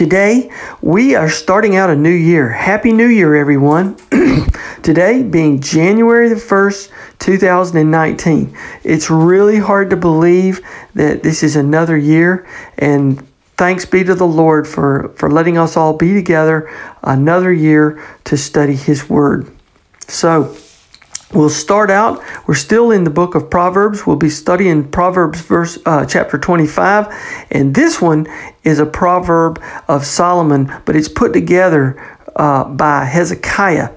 Today, we are starting out a new year. Happy New Year, everyone. Today, being January the 1st, 2019. It's really hard to believe that this is another year, and thanks be to the Lord for, for letting us all be together another year to study His Word. So, We'll start out. We're still in the book of Proverbs. We'll be studying Proverbs verse uh, chapter 25, and this one is a proverb of Solomon, but it's put together uh, by Hezekiah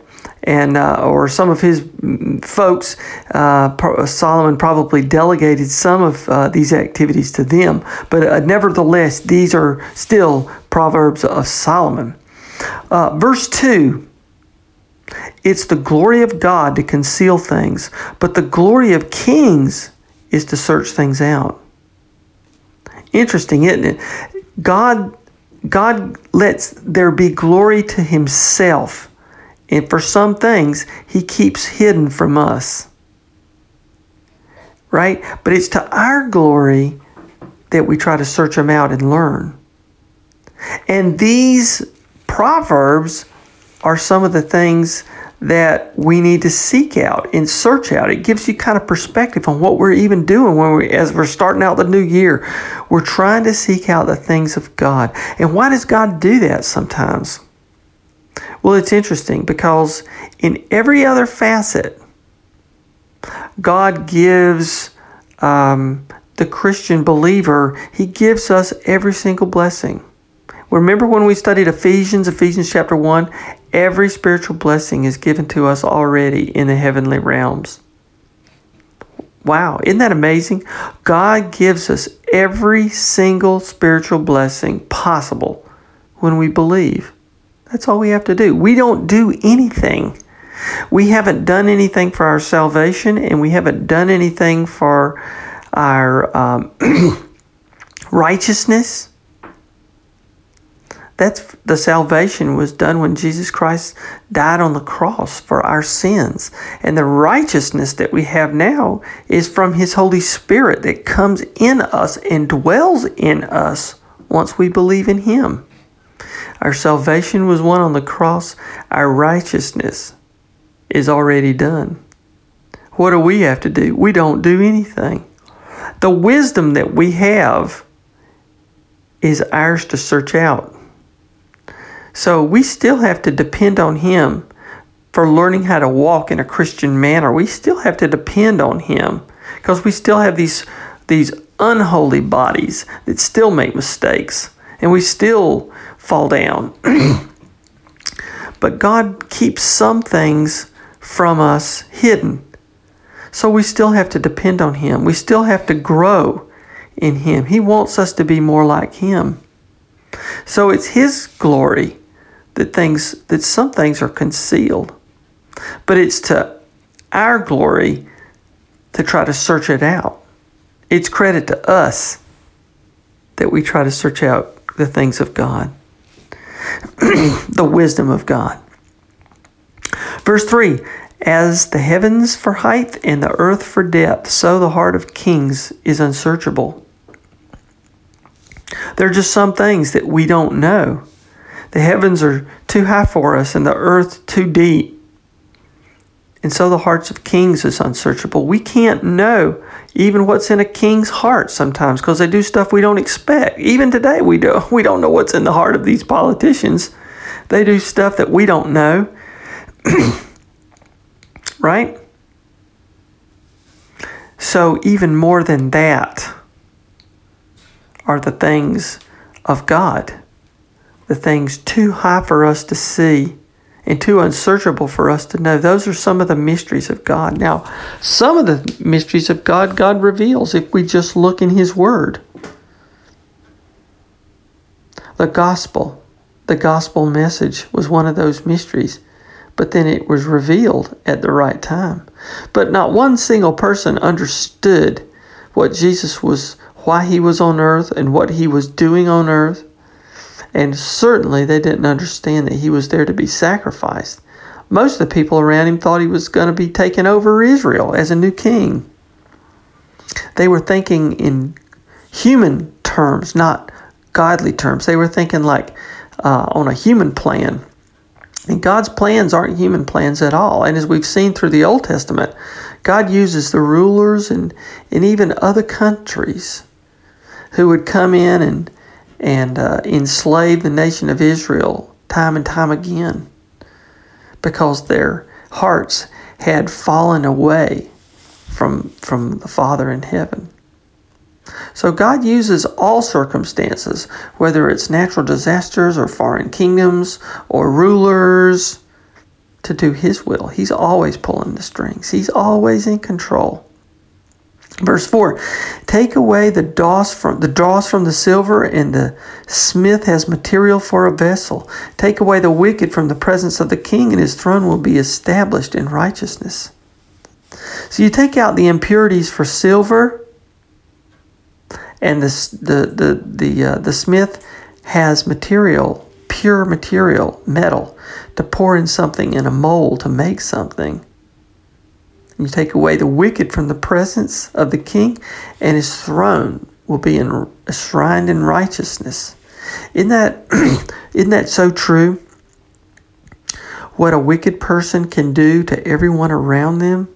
and uh, or some of his mm, folks. Uh, Solomon probably delegated some of uh, these activities to them, but uh, nevertheless, these are still proverbs of Solomon. verse two. It's the glory of God to conceal things, but the glory of kings is to search things out. Interesting, isn't it? God God lets there be glory to himself. And for some things, he keeps hidden from us. Right? But it's to our glory that we try to search them out and learn. And these proverbs are some of the things that we need to seek out and search out. It gives you kind of perspective on what we're even doing when we as we're starting out the new year. We're trying to seek out the things of God. And why does God do that sometimes? Well, it's interesting because in every other facet, God gives um, the Christian believer, He gives us every single blessing. Remember when we studied Ephesians, Ephesians chapter 1? Every spiritual blessing is given to us already in the heavenly realms. Wow, isn't that amazing? God gives us every single spiritual blessing possible when we believe. That's all we have to do. We don't do anything. We haven't done anything for our salvation, and we haven't done anything for our um, righteousness. That's the salvation was done when Jesus Christ died on the cross for our sins. And the righteousness that we have now is from His Holy Spirit that comes in us and dwells in us once we believe in Him. Our salvation was won on the cross, our righteousness is already done. What do we have to do? We don't do anything. The wisdom that we have is ours to search out. So we still have to depend on Him for learning how to walk in a Christian manner. We still have to depend on Him because we still have these, these unholy bodies that still make mistakes and we still fall down. but God keeps some things from us hidden. So we still have to depend on Him. We still have to grow in Him. He wants us to be more like Him. So it's His glory that things that some things are concealed. But it's to our glory to try to search it out. It's credit to us that we try to search out the things of God, the wisdom of God. Verse 3 As the heavens for height and the earth for depth, so the heart of kings is unsearchable. There are just some things that we don't know The heavens are too high for us, and the earth too deep. And so the hearts of kings is unsearchable. We can't know even what's in a king's heart sometimes because they do stuff we don't expect. Even today, we do we don't know what's in the heart of these politicians. They do stuff that we don't know. right? So even more than that are the things of God, the things too high for us to see and too unsearchable for us to know. Those are some of the mysteries of God. Now, some of the mysteries of God, God reveals if we just look in His Word. The gospel, the gospel message was one of those mysteries, but then it was revealed at the right time. But not one single person understood what Jesus was, why He was on earth, and what He was doing on earth and certainly they didn't understand that he was there to be sacrificed. Most of the people around him thought he was going to be taking over Israel as a new king. They were thinking in human terms, not godly terms. They were thinking like uh, on a human plan. And God's plans aren't human plans at all. And as we've seen through the Old Testament, God uses the rulers and, and even other countries who would come in and and uh, enslaved the nation of Israel time and time again because their hearts had fallen away from, from the Father in heaven. So God uses all circumstances, whether it's natural disasters or foreign kingdoms or rulers, to do His will. He's always pulling the strings, He's always in control. Verse 4 Take away the dross from the dross from the silver, and the smith has material for a vessel. Take away the wicked from the presence of the king, and his throne will be established in righteousness. So you take out the impurities for silver, and the the the the, uh, the smith has material, pure material, metal, to pour in something in a mold to make something. You take away the wicked from the presence of the king, and his throne will be enshrined in righteousness. Isn't that, isn't that so true? What a wicked person can do to everyone around them?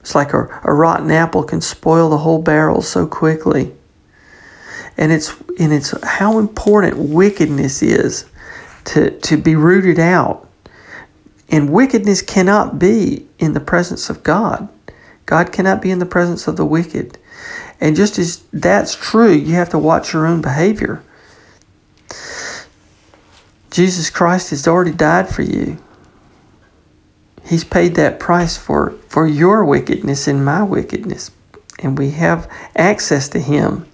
It's like a, a rotten apple can spoil the whole barrel so quickly. And it's and it's how important wickedness is to, to be rooted out and wickedness cannot be in the presence of God. God cannot be in the presence of the wicked. And just as that's true, you have to watch your own behavior. Jesus Christ has already died for you. He's paid that price for, for your wickedness and my wickedness. And we have access to Him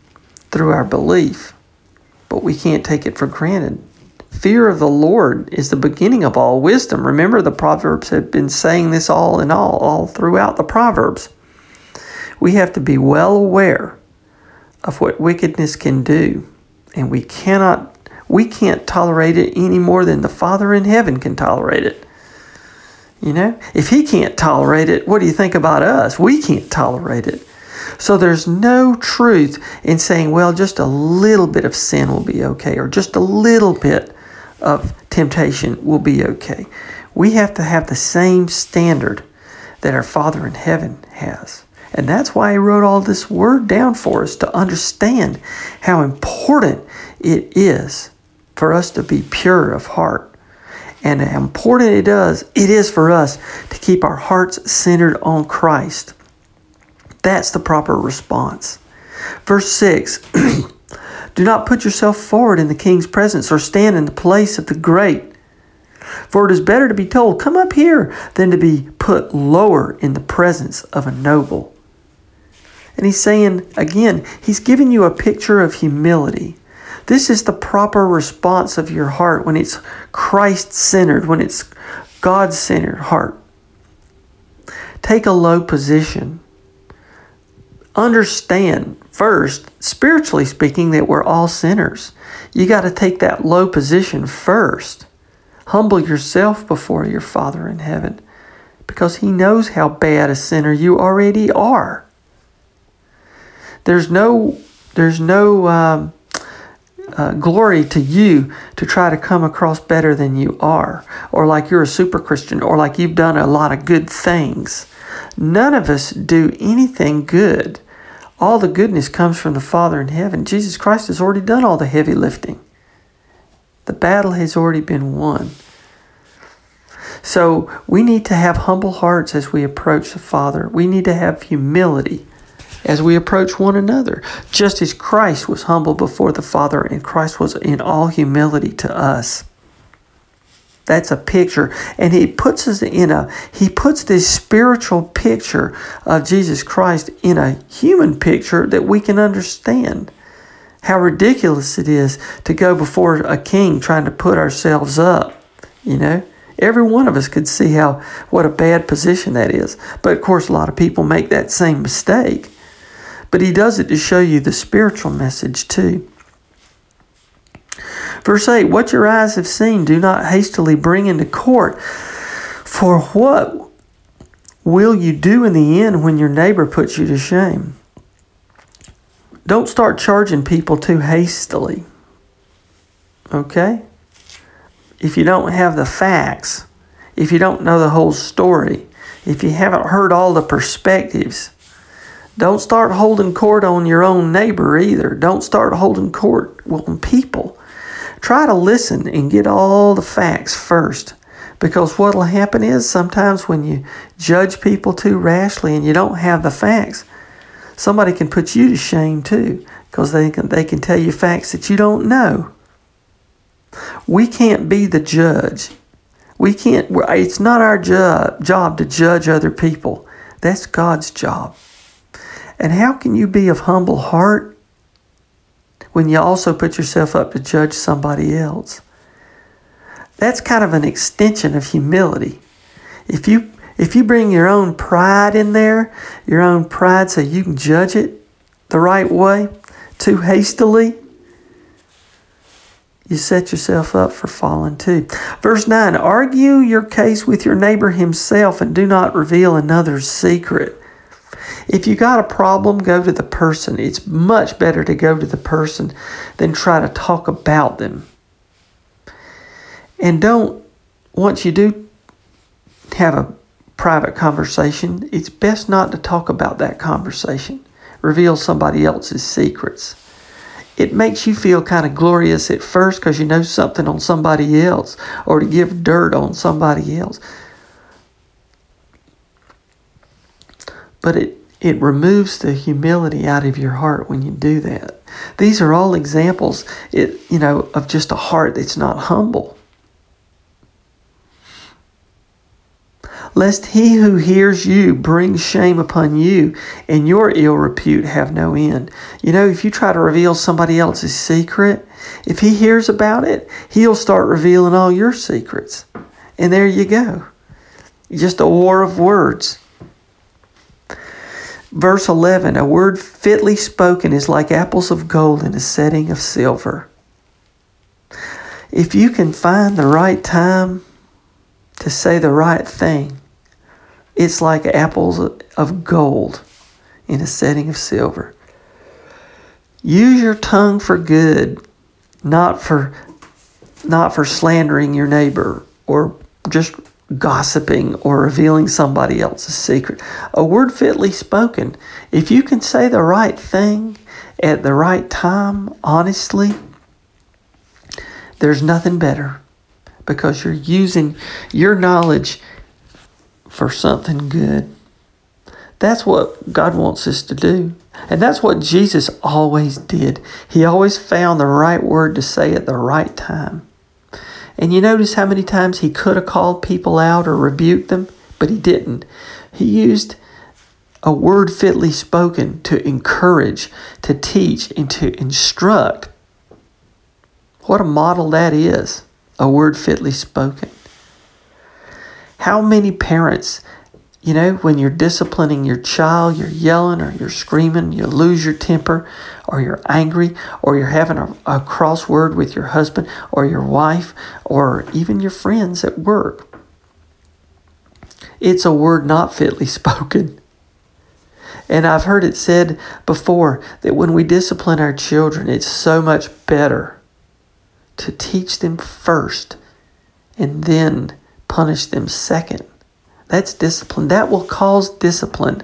through our belief, but we can't take it for granted. Fear of the Lord is the beginning of all wisdom. Remember, the Proverbs have been saying this all in all, all throughout the Proverbs. We have to be well aware of what wickedness can do, and we cannot we can't tolerate it any more than the Father in heaven can tolerate it. You know, if He can't tolerate it, what do you think about us? We can't tolerate it. So there's no truth in saying, well, just a little bit of sin will be okay, or just a little bit of temptation will be okay. We have to have the same standard that our Father in heaven has. And that's why He wrote all this word down for us to understand how important it is for us to be pure of heart. And how important it does, it is for us to keep our hearts centered on Christ. That's the proper response. Verse 6 Do not put yourself forward in the king's presence or stand in the place of the great. For it is better to be told, Come up here, than to be put lower in the presence of a noble. And he's saying, again, he's giving you a picture of humility. This is the proper response of your heart when it's Christ centered, when it's God centered heart. Take a low position. Understand first, spiritually speaking, that we're all sinners. You got to take that low position first. Humble yourself before your Father in heaven because He knows how bad a sinner you already are. There's no, there's no um, uh, glory to you to try to come across better than you are, or like you're a super Christian, or like you've done a lot of good things. None of us do anything good. All the goodness comes from the Father in heaven. Jesus Christ has already done all the heavy lifting. The battle has already been won. So we need to have humble hearts as we approach the Father. We need to have humility as we approach one another, just as Christ was humble before the Father and Christ was in all humility to us. That's a picture. And he puts us in a he puts this spiritual picture of Jesus Christ in a human picture that we can understand. How ridiculous it is to go before a king trying to put ourselves up, you know? Every one of us could see how what a bad position that is. But of course a lot of people make that same mistake. But he does it to show you the spiritual message too. Verse 8 What your eyes have seen, do not hastily bring into court. For what will you do in the end when your neighbor puts you to shame? Don't start charging people too hastily. Okay? If you don't have the facts, if you don't know the whole story, if you haven't heard all the perspectives, don't start holding court on your own neighbor either. Don't start holding court on people. Try to listen and get all the facts first. Because what will happen is sometimes when you judge people too rashly and you don't have the facts, somebody can put you to shame too because they can, they can tell you facts that you don't know. We can't be the judge. We can't, it's not our job, job to judge other people. That's God's job. And how can you be of humble heart when you also put yourself up to judge somebody else? That's kind of an extension of humility. If you if you bring your own pride in there, your own pride so you can judge it the right way too hastily, you set yourself up for falling too. Verse 9 Argue your case with your neighbor himself and do not reveal another's secret. If you got a problem, go to the person. It's much better to go to the person than try to talk about them. And don't, once you do have a private conversation, it's best not to talk about that conversation, reveal somebody else's secrets. It makes you feel kind of glorious at first because you know something on somebody else or to give dirt on somebody else. But it it removes the humility out of your heart when you do that. These are all examples, it, you know, of just a heart that's not humble. Lest he who hears you bring shame upon you, and your ill repute have no end. You know, if you try to reveal somebody else's secret, if he hears about it, he'll start revealing all your secrets. And there you go. Just a war of words. Verse 11 A word fitly spoken is like apples of gold in a setting of silver. If you can find the right time to say the right thing, it's like apples of gold in a setting of silver. Use your tongue for good, not for not for slandering your neighbor or just gossiping or revealing somebody else's secret. A word fitly spoken. If you can say the right thing at the right time, honestly, there's nothing better because you're using your knowledge for something good. That's what God wants us to do. And that's what Jesus always did. He always found the right word to say at the right time. And you notice how many times he could have called people out or rebuked them, but he didn't. He used a word fitly spoken to encourage, to teach, and to instruct. What a model that is, a word fitly spoken. How many parents you know, when you're disciplining your child, you're yelling or you're screaming, you lose your temper, or you're angry, or you're having a, a crossword with your husband or your wife, or even your friends at work. It's a word not fitly spoken. And I've heard it said before that when we discipline our children, it's so much better to teach them first and then punish them second. That's discipline. That will cause discipline.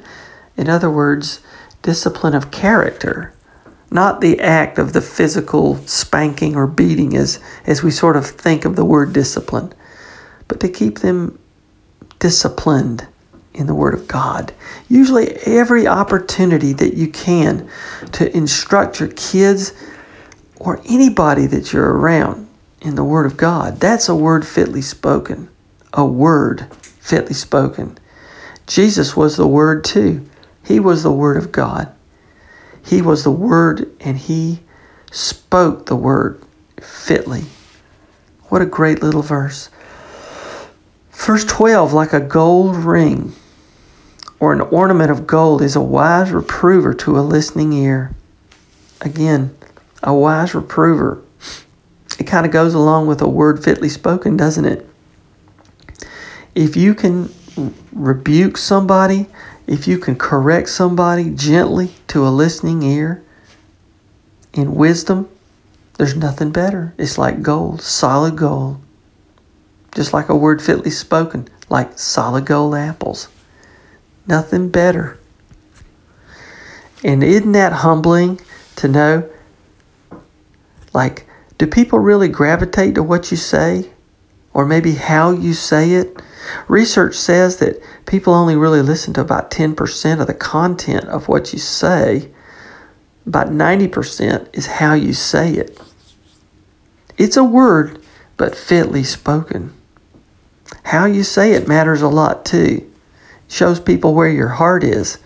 In other words, discipline of character, not the act of the physical spanking or beating as, as we sort of think of the word discipline, but to keep them disciplined in the Word of God. Usually, every opportunity that you can to instruct your kids or anybody that you're around in the Word of God, that's a word fitly spoken. A word fitly spoken. Jesus was the Word too. He was the Word of God. He was the Word and He spoke the Word fitly. What a great little verse. Verse 12, like a gold ring or an ornament of gold, is a wise reprover to a listening ear. Again, a wise reprover. It kind of goes along with a word fitly spoken, doesn't it? If you can rebuke somebody, if you can correct somebody gently to a listening ear in wisdom, there's nothing better. It's like gold, solid gold. Just like a word fitly spoken, like solid gold apples. Nothing better. And isn't that humbling to know? Like, do people really gravitate to what you say? Or maybe how you say it? Research says that people only really listen to about 10% of the content of what you say. About 90% is how you say it. It's a word, but fitly spoken. How you say it matters a lot too shows people where your heart is.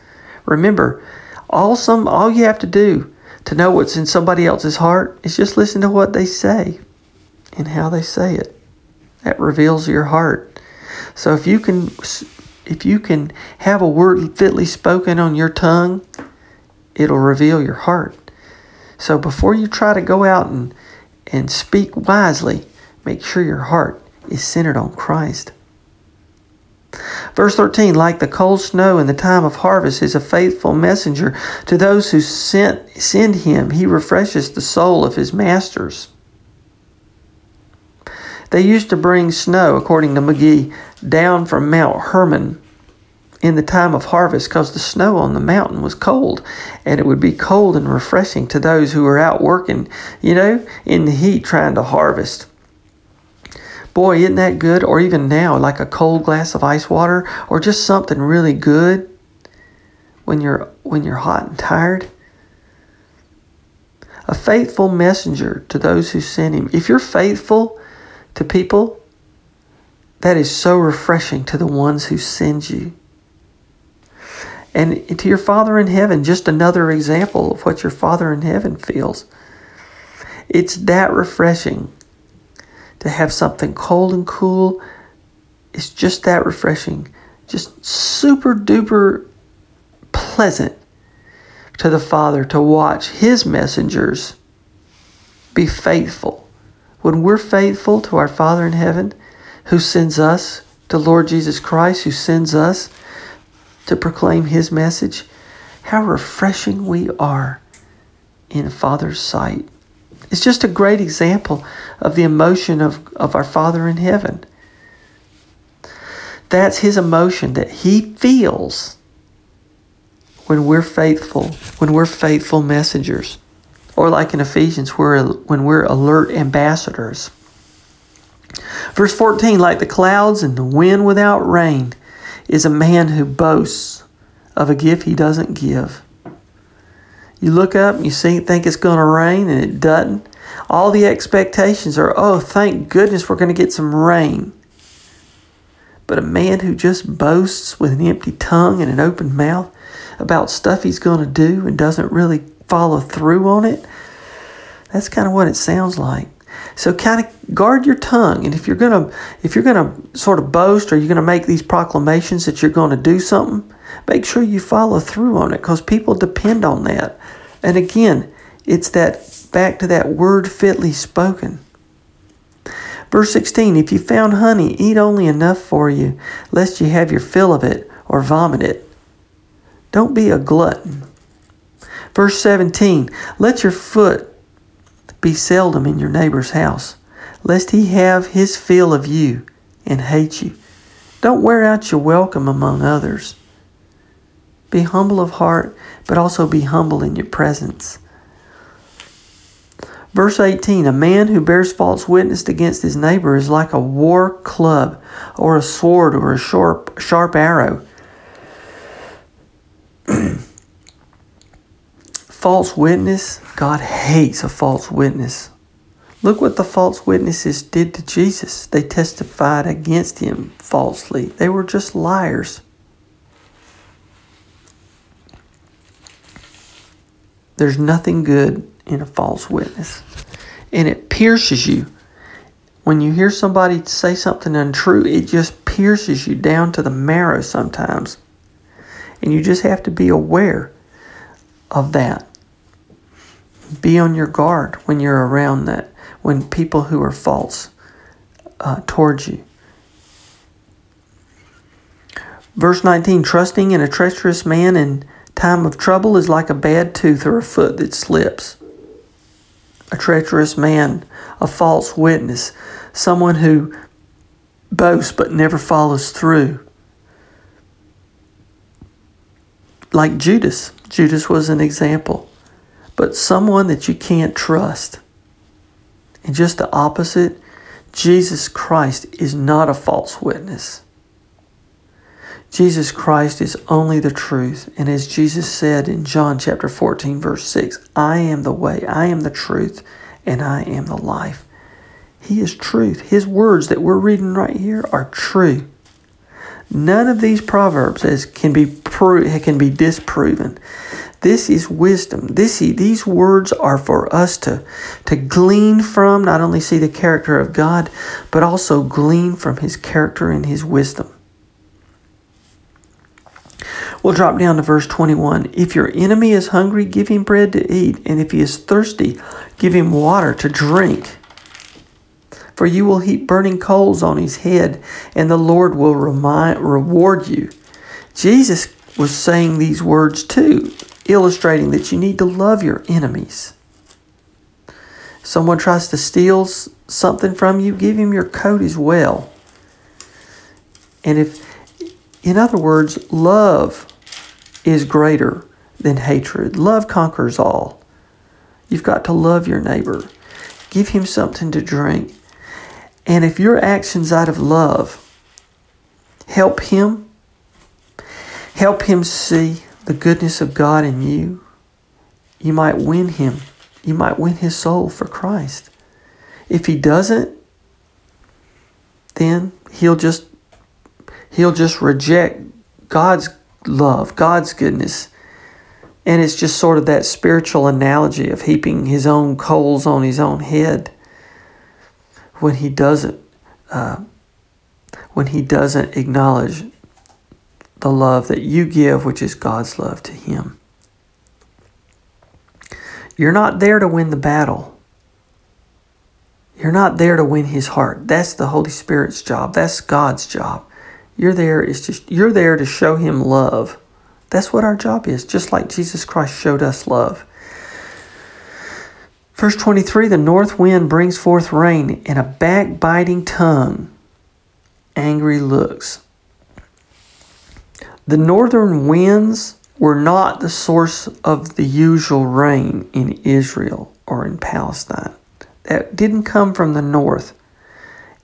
Remember, all some all you have to do to know what's in somebody else's heart is just listen to what they say and how they say it. That reveals your heart. So if you can if you can have a word fitly spoken on your tongue, it'll reveal your heart. So before you try to go out and and speak wisely, make sure your heart is centered on Christ. Verse 13, like the cold snow in the time of harvest, is a faithful messenger to those who sent, send him. He refreshes the soul of his masters. They used to bring snow, according to McGee, down from Mount Hermon in the time of harvest because the snow on the mountain was cold and it would be cold and refreshing to those who were out working, you know, in the heat trying to harvest. Boy, isn't that good? Or even now, like a cold glass of ice water, or just something really good when you're when you're hot and tired. A faithful messenger to those who sent him. If you're faithful to people, that is so refreshing to the ones who send you. And to your Father in heaven, just another example of what your Father in heaven feels. It's that refreshing to have something cold and cool It's just that refreshing. Just super duper pleasant to the Father to watch His messengers be faithful. When we're faithful to our Father in heaven, who sends us, to Lord Jesus Christ, who sends us to proclaim His message, how refreshing we are in Father's sight. It's just a great example of the emotion of, of our Father in heaven. That's his emotion that he feels when we're faithful, when we're faithful messengers. Or like in Ephesians, we're, when we're alert ambassadors. Verse 14, like the clouds and the wind without rain, is a man who boasts of a gift he doesn't give. You look up and you see, think it's going to rain, and it doesn't. All the expectations are, oh, thank goodness we're going to get some rain. But a man who just boasts with an empty tongue and an open mouth about stuff he's going to do and doesn't really follow through on it, that's kind of what it sounds like. So kind of guard your tongue, and if you're gonna if you're gonna sort of boast or you're gonna make these proclamations that you're to do something, make sure you follow through on it because people depend on that. And again, it's that back to that word fitly spoken. Verse 16 If you found honey, eat only enough for you, lest you have your fill of it or vomit it. Don't be a glutton. Verse 17 Let your foot be seldom in your neighbor's house. lest he have his fill of you and hate you. Don't wear out your welcome among others. Be humble of heart, but also be humble in your presence. Verse 18 A man who bears false witness against his neighbor is like a war club, or a sword, or a sharp, sharp arrow. False witness, God hates a false witness. Look what the false witnesses did to Jesus. They testified against him falsely, they were just liars. There's nothing good in a false witness. And it pierces you. When you hear somebody say something untrue, it just pierces you down to the marrow sometimes. And you just have to be aware of that. Be on your guard when you're around that, when people who are false uh, towards you. Verse 19 Trusting in a treacherous man in Time of trouble is like a bad tooth or a foot that slips. A treacherous man, a false witness, someone who boasts but never follows through. Like Judas. Judas was an example. But someone that you can't trust. And just the opposite, Jesus Christ is not a false witness. Jesus Christ is only the truth. And as Jesus said in John chapter 14, verse 6, I am the way, I am the truth, and I am the life. He is truth. His words that we're reading right here are true. None of these proverbs can be pro- can be disproven. This is wisdom. This these words are for us to to glean from, not only see the character of God, but also glean from his character and his wisdom. We'll drop down to verse 21. If your enemy is hungry, give him bread to eat, and if he is thirsty, give him water to drink. For you will heap burning coals on his head, and the Lord will remind, reward you. Jesus was saying these words too, illustrating that you need to love your enemies. Someone tries to steal something from you, give him your coat as well. And if, in other words, love is greater than hatred. Love conquers all. You've got to love your neighbor. Give him something to drink. And if your actions out of love help him, help him see the goodness of God in you, you might win him. You might win his soul for Christ. If he doesn't, then he'll just he'll just reject God's love, God's goodness. And it's just sort of that spiritual analogy of heaping his own coals on his own head when he doesn't uh, when he doesn't acknowledge the love that you give, which is God's love to him. You're not there to win the battle. You're not there to win his heart. That's the Holy Spirit's job. That's God's job. You're there is just you're there to show him love. That's what our job is, just like Jesus Christ showed us love. Verse 23 The north wind brings forth rain, and a backbiting tongue, angry looks. The northern winds were not the source of the usual rain in Israel or in Palestine. That didn't come from the north.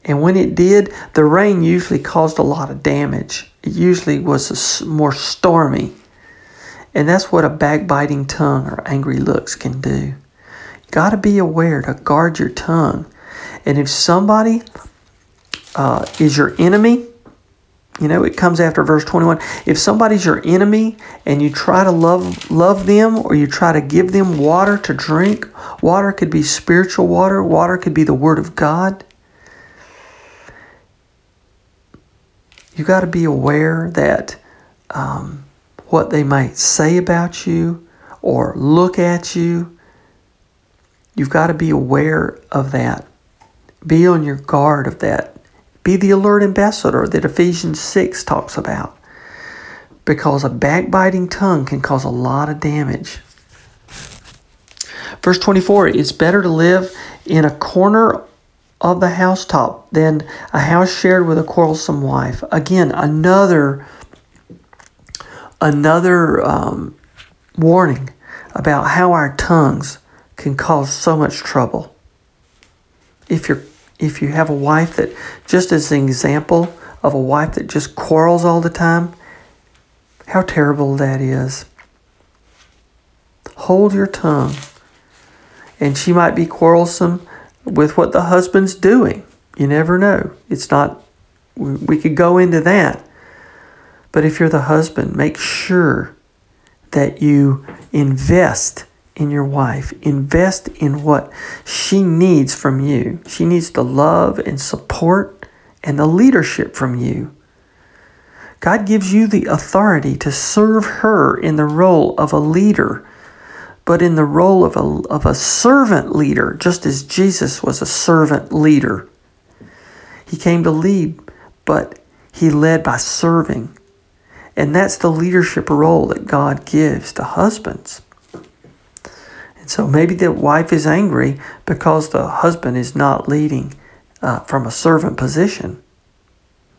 And when it did, the rain usually caused a lot of damage. It usually was more stormy. And that's what a backbiting tongue or angry looks can do. You got to be aware to guard your tongue. And if somebody uh, is your enemy, you know, it comes after verse 21. If somebody's your enemy and you try to love love them or you try to give them water to drink, water could be spiritual water, water could be the word of God. you got to be aware that um, what they might say about you or look at you, you've got to be aware of that. Be on your guard of that. Be the alert ambassador that Ephesians 6 talks about. Because a backbiting tongue can cause a lot of damage. Verse 24 It's better to live in a corner of the housetop than a house shared with a quarrelsome wife. Again, another another um, warning about how our tongues can cause so much trouble. If you're if you have a wife that just as an example of a wife that just quarrels all the time, how terrible that is. Hold your tongue. And she might be quarrelsome with what the husband's doing. You never know. It's not, we could go into that. But if you're the husband, make sure that you invest in your wife. Invest in what she needs from you. She needs the love and support and the leadership from you. God gives you the authority to serve her in the role of a leader, but in the role of a, of a servant leader, just as Jesus was a servant leader. He came to lead, but he led by serving. And that's the leadership role that God gives to husbands. And so maybe the wife is angry because the husband is not leading uh, from a servant position.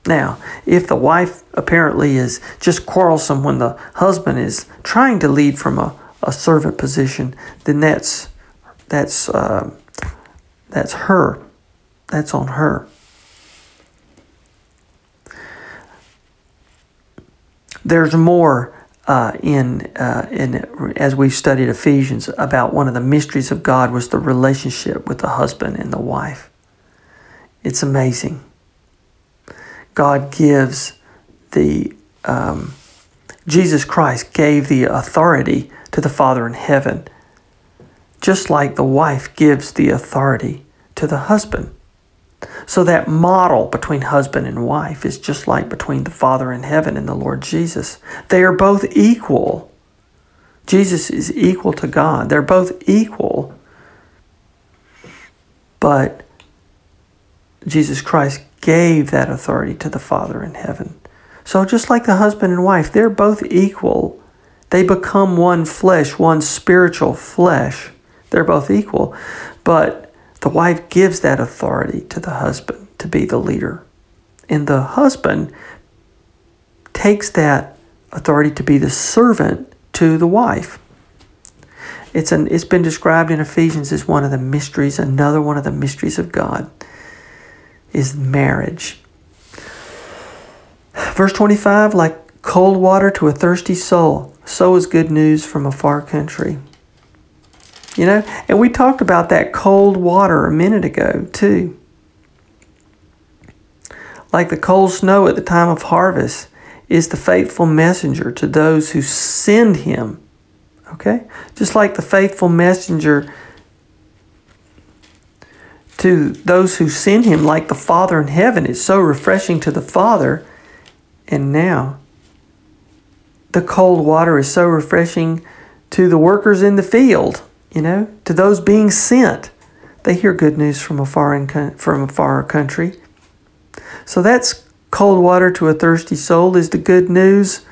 Now, if the wife apparently is just quarrelsome when the husband is trying to lead from a, a servant position, then that's that's uh, that's her. That's on her. There's more uh, in, uh, in as we've studied Ephesians about one of the mysteries of God was the relationship with the husband and the wife. It's amazing. God gives the um, Jesus Christ gave the authority to the Father in heaven, just like the wife gives the authority to the husband. So that model between husband and wife is just like between the Father in heaven and the Lord Jesus. They are both equal. Jesus is equal to God. They're both equal. But Jesus Christ gave that authority to the Father in heaven. So just like the husband and wife, they're both equal. They become one flesh, one spiritual flesh. They're both equal. But the wife gives that authority to the husband to be the leader. And the husband takes that authority to be the servant to the wife. It's, an, it's been described in Ephesians as one of the mysteries, another one of the mysteries of God is marriage. Verse 25 like cold water to a thirsty soul, so is good news from a far country. You know, and we talked about that cold water a minute ago, too. Like the cold snow at the time of harvest is the faithful messenger to those who send him. Okay? Just like the faithful messenger to those who send him, like the Father in heaven, is so refreshing to the Father. And now, the cold water is so refreshing to the workers in the field. You know, to those being sent, they hear good news from a foreign from a far country. So that's cold water to a thirsty soul is the good news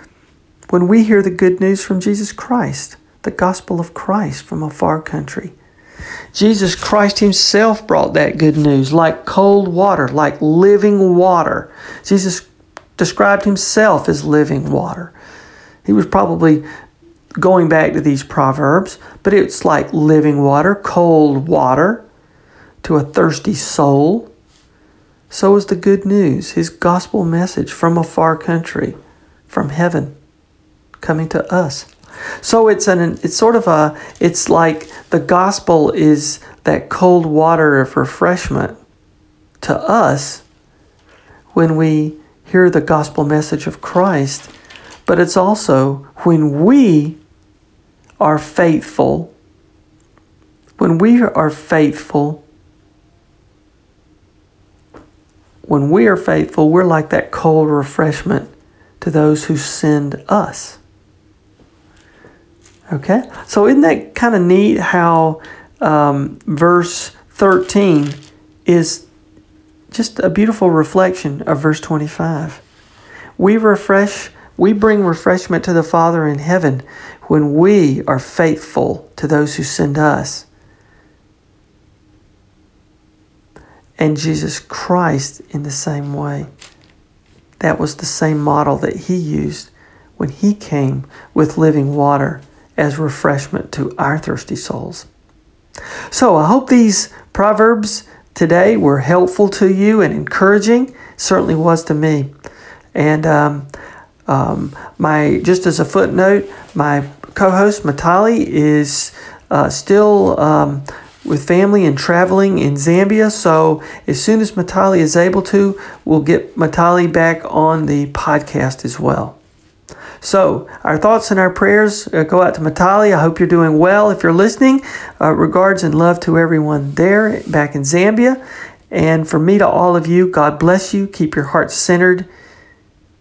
when we hear the good news from Jesus Christ, the gospel of Christ from a far country. Jesus Christ Himself brought that good news like cold water, like living water. Jesus described Himself as living water. He was probably going back to these proverbs, but it's like living water, cold water to a thirsty soul. So is the good news, his gospel message from a far country, from heaven, coming to us. So it's an it's sort of a it's like the gospel is that cold water of refreshment to us when we hear the gospel message of Christ, but it's also when we are faithful, when we are faithful, when we are faithful, we're like that cold refreshment to those who send us. Okay? So, isn't that kind of neat how um, verse 13 is just a beautiful reflection of verse 25? We refresh, we bring refreshment to the Father in heaven when we are faithful to those who send us. and Jesus Christ in the same way. That was the same model that he used when he came with living water as refreshment to our thirsty souls. So I hope these proverbs today were helpful to you and encouraging. Certainly was to me. And um, um, my just as a footnote, my co-host Matali is uh, still um, with family and traveling in Zambia. So as soon as Matali is able to, we'll get Matali back on the podcast as well. So, our thoughts and our prayers uh, go out to Matali. I hope you're doing well. If you're listening, uh, regards and love to everyone there back in Zambia. And from me to all of you, God bless you. Keep your hearts centered.